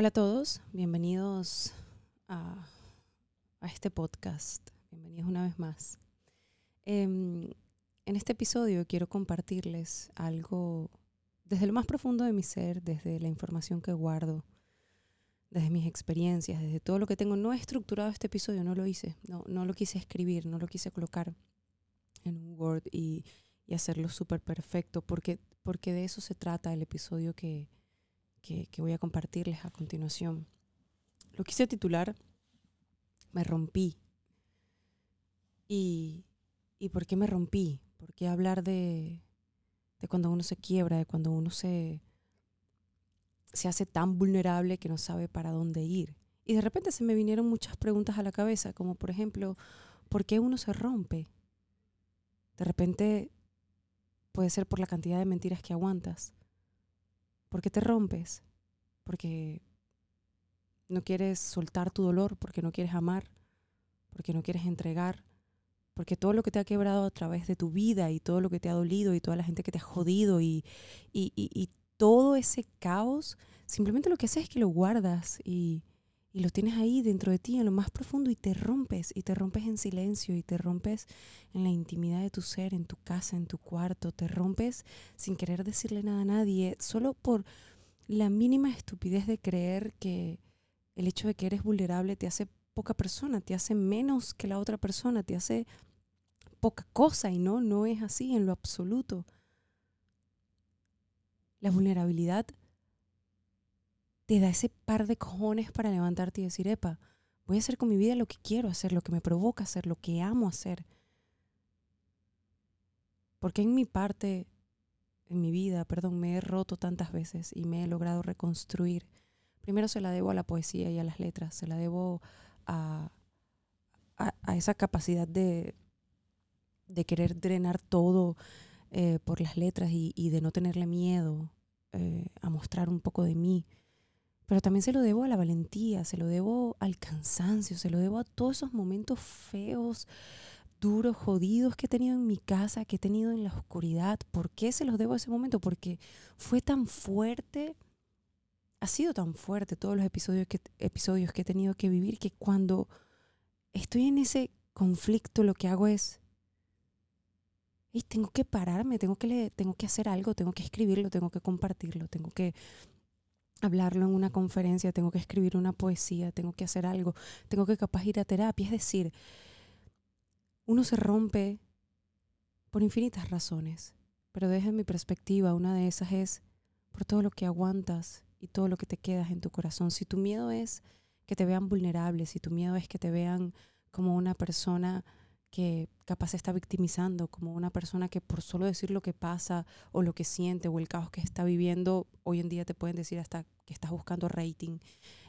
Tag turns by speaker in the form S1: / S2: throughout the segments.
S1: Hola a todos, bienvenidos a, este podcast, bienvenidos una vez más. Em, en este episodio quiero compartirles algo desde lo más profundo de mi ser, desde la información que guardo, desde mis experiencias, desde todo lo que tengo. No he estructurado este episodio, no lo hice, no, no lo quise escribir, no lo quise colocar en un Word y, y hacerlo súper perfecto, porque, porque de eso se trata el episodio que, que, voy a compartirles a continuación. Lo quise titular Me rompí. ¿Y, y por qué me rompí? ¿Por qué hablar de, de cuando uno se quiebra, de cuando uno se, se hace tan vulnerable que no sabe para dónde ir? Y de repente se me vinieron muchas preguntas a la cabeza, como por ejemplo, ¿por qué uno se rompe? De repente puede ser por la cantidad de mentiras que aguantas, ¿Por qué te rompes? Porque no quieres soltar tu dolor, porque no quieres amar, porque no quieres entregar, porque todo lo que te ha quebrado a través de tu vida y todo lo que te ha dolido y toda la gente que te ha jodido y, y, y, todo ese caos, simplemente lo que haces es que lo guardas y, y lo tienes ahí dentro de ti, en lo más profundo, y te rompes, y te rompes en silencio, y te rompes en la intimidad de tu ser, en tu casa, en tu cuarto, te rompes sin querer decirle nada a nadie, solo por la mínima estupidez de creer que el hecho de que eres vulnerable te hace poca persona, te hace menos que la otra persona, te hace poca cosa, y no, no es así en lo absoluto. La vulnerabilidad te da ese par de cojones para levantarte y decir, epa, voy a hacer con mi vida lo que quiero hacer, lo que me provoca hacer, lo que amo hacer. Porque en mi parte, en mi vida, perdón, me he roto tantas veces y me he logrado reconstruir. Primero se la debo a la poesía y a las letras, se la debo a, a, esa capacidad de, de querer drenar todo eh, por las letras y, de no tenerle miedo eh, a mostrar un poco de mí pero también se lo debo a la valentía, se lo debo al cansancio, se lo debo a todos esos momentos feos, duros, jodidos que he tenido en mi casa, que he tenido en la oscuridad. ¿Por qué se los debo a ese momento? Porque fue tan fuerte, ha sido tan fuerte todos los episodios que, episodios que he tenido que vivir que cuando estoy en ese conflicto lo que hago es, y tengo que pararme, tengo que, leer, tengo que hacer algo, tengo que escribirlo, tengo que compartirlo, tengo que hablarlo en una conferencia, tengo que escribir una poesía, tengo que hacer algo, tengo que capaz ir a terapia. Es decir, uno se rompe por infinitas razones, pero desde mi perspectiva, una de esas es por todo lo que aguantas y todo lo que te quedas en tu corazón. Si tu miedo es que te vean vulnerable, si tu miedo es que te vean como una persona que capaz se está victimizando, como una persona que por solo decir lo que pasa o lo que siente o el caos que está viviendo, hoy en día te pueden decir hasta que estás buscando rating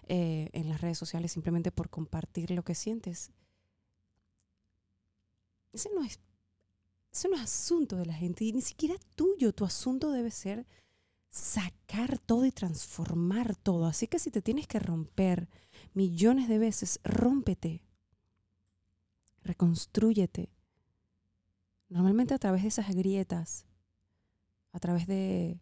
S1: eh, en las redes sociales simplemente por compartir lo que sientes. Ese no es, ese no es asunto de la gente y ni siquiera tuyo. Tu asunto debe ser sacar todo y transformar todo. Así que si te tienes que romper millones de veces, rómpete reconstrúyete. Normalmente a través de esas grietas, a través de,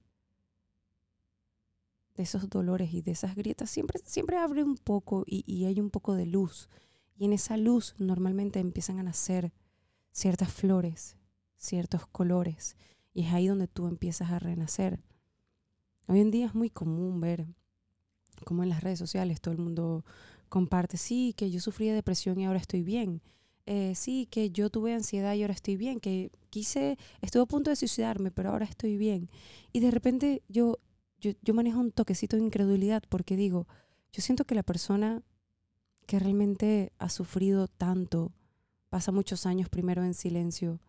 S1: de esos dolores y de esas grietas, siempre, siempre abre un poco y, hay un poco de luz. Y en esa luz normalmente empiezan a nacer ciertas flores, ciertos colores. Y es ahí donde tú empiezas a renacer. Hoy en día es muy común ver como en las redes sociales todo el mundo comparte, sí, que yo sufrí de depresión y ahora estoy bien. Eh, sí, que yo tuve ansiedad y ahora estoy bien, que quise, estuve a punto de suicidarme, pero ahora estoy bien. Y de repente yo, yo, yo manejo un toquecito de incredulidad porque digo, yo siento que la persona que realmente ha sufrido tanto pasa muchos años primero en silencio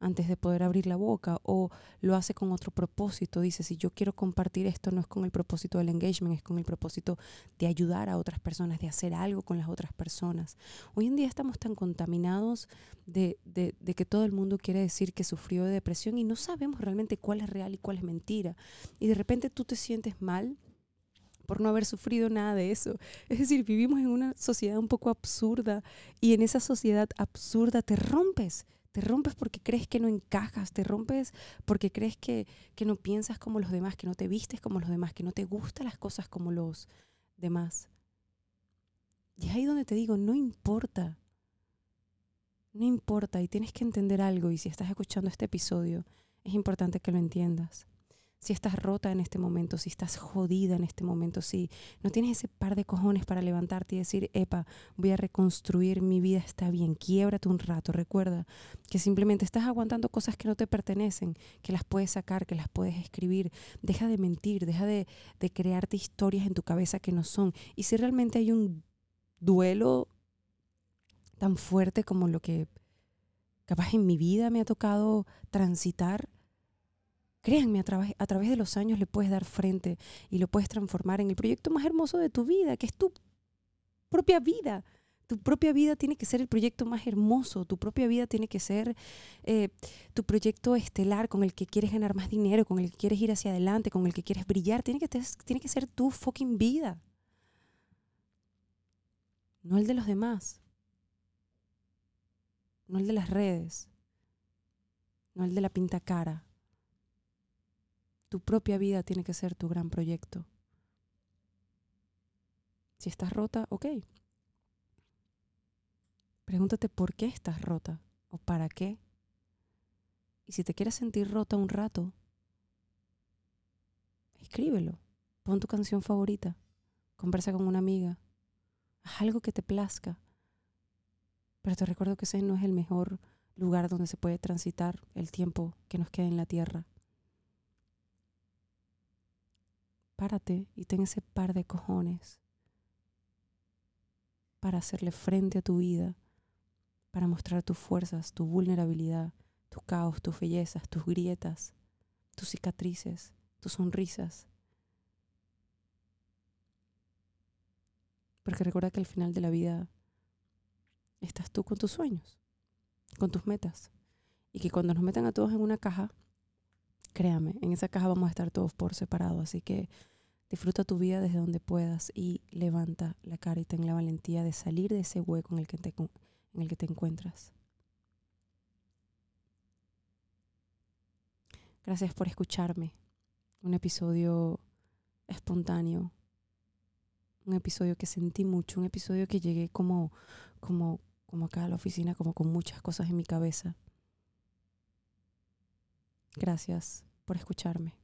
S1: antes de poder abrir la boca o lo hace con otro propósito. Dice, si yo quiero compartir esto no es con el propósito del engagement, es con el propósito de ayudar a otras personas, de hacer algo con las otras personas. Hoy en día estamos tan contaminados de, que todo el mundo quiere decir que sufrió de depresión y no sabemos realmente cuál es real y cuál es mentira. Y de repente tú te sientes mal por no haber sufrido nada de eso. Es decir, vivimos en una sociedad un poco absurda y en esa sociedad absurda te rompes, te rompes porque crees que no encajas, te rompes porque crees que, no piensas como los demás, que no te vistes como los demás, que no te gustan las cosas como los demás. Y es ahí donde te digo, no importa. No importa y tienes que entender algo y si estás escuchando este episodio, es importante que lo entiendas si estás rota en este momento, si estás jodida en este momento, si no tienes ese par de cojones para levantarte y decir, epa, voy a reconstruir mi vida, está bien, quiebrate un rato, recuerda que simplemente estás aguantando cosas que no te pertenecen, que las puedes sacar, que las puedes escribir, deja de mentir, deja de, de crearte historias en tu cabeza que no son. Y si realmente hay un duelo tan fuerte como lo que capaz en mi vida me ha tocado transitar, Créanme, a, través, a través de los años le puedes dar frente y lo puedes transformar en el proyecto más hermoso de tu vida, que es tu propia vida. Tu propia vida tiene que ser el proyecto más hermoso, tu propia vida tiene que ser eh, tu proyecto estelar con el que quieres ganar más dinero, con el que quieres ir hacia adelante, con el que quieres brillar, tiene que, tiene que ser tu fucking vida, no el de los demás, no el de las redes, no el de la pinta cara, tu propia vida tiene que ser tu gran proyecto. Si estás rota, ok. Pregúntate por qué estás rota o para qué. Y si te quieres sentir rota un rato, escríbelo. Pon tu canción favorita. Conversa con una amiga. Haz algo que te plazca. Pero te recuerdo que ese no es el mejor lugar donde se puede transitar el tiempo que nos queda en la tierra. Párate y ten ese par de cojones para hacerle frente a tu vida, para mostrar tus fuerzas, tu vulnerabilidad, tu caos, tus bellezas, tus grietas, tus cicatrices, tus sonrisas. Porque recuerda que al final de la vida estás tú con tus sueños, con tus metas. Y que cuando nos metan a todos en una caja, créame, en esa caja vamos a estar todos por separado. Así que disfruta tu vida desde donde puedas y levanta la cara y ten la valentía de salir de ese hueco en el que te, en el que te encuentras. Gracias por escucharme. Un episodio espontáneo. Un episodio que sentí mucho. Un episodio que llegué como, como, como acá a la oficina, como con muchas cosas en mi cabeza. Gracias por escucharme.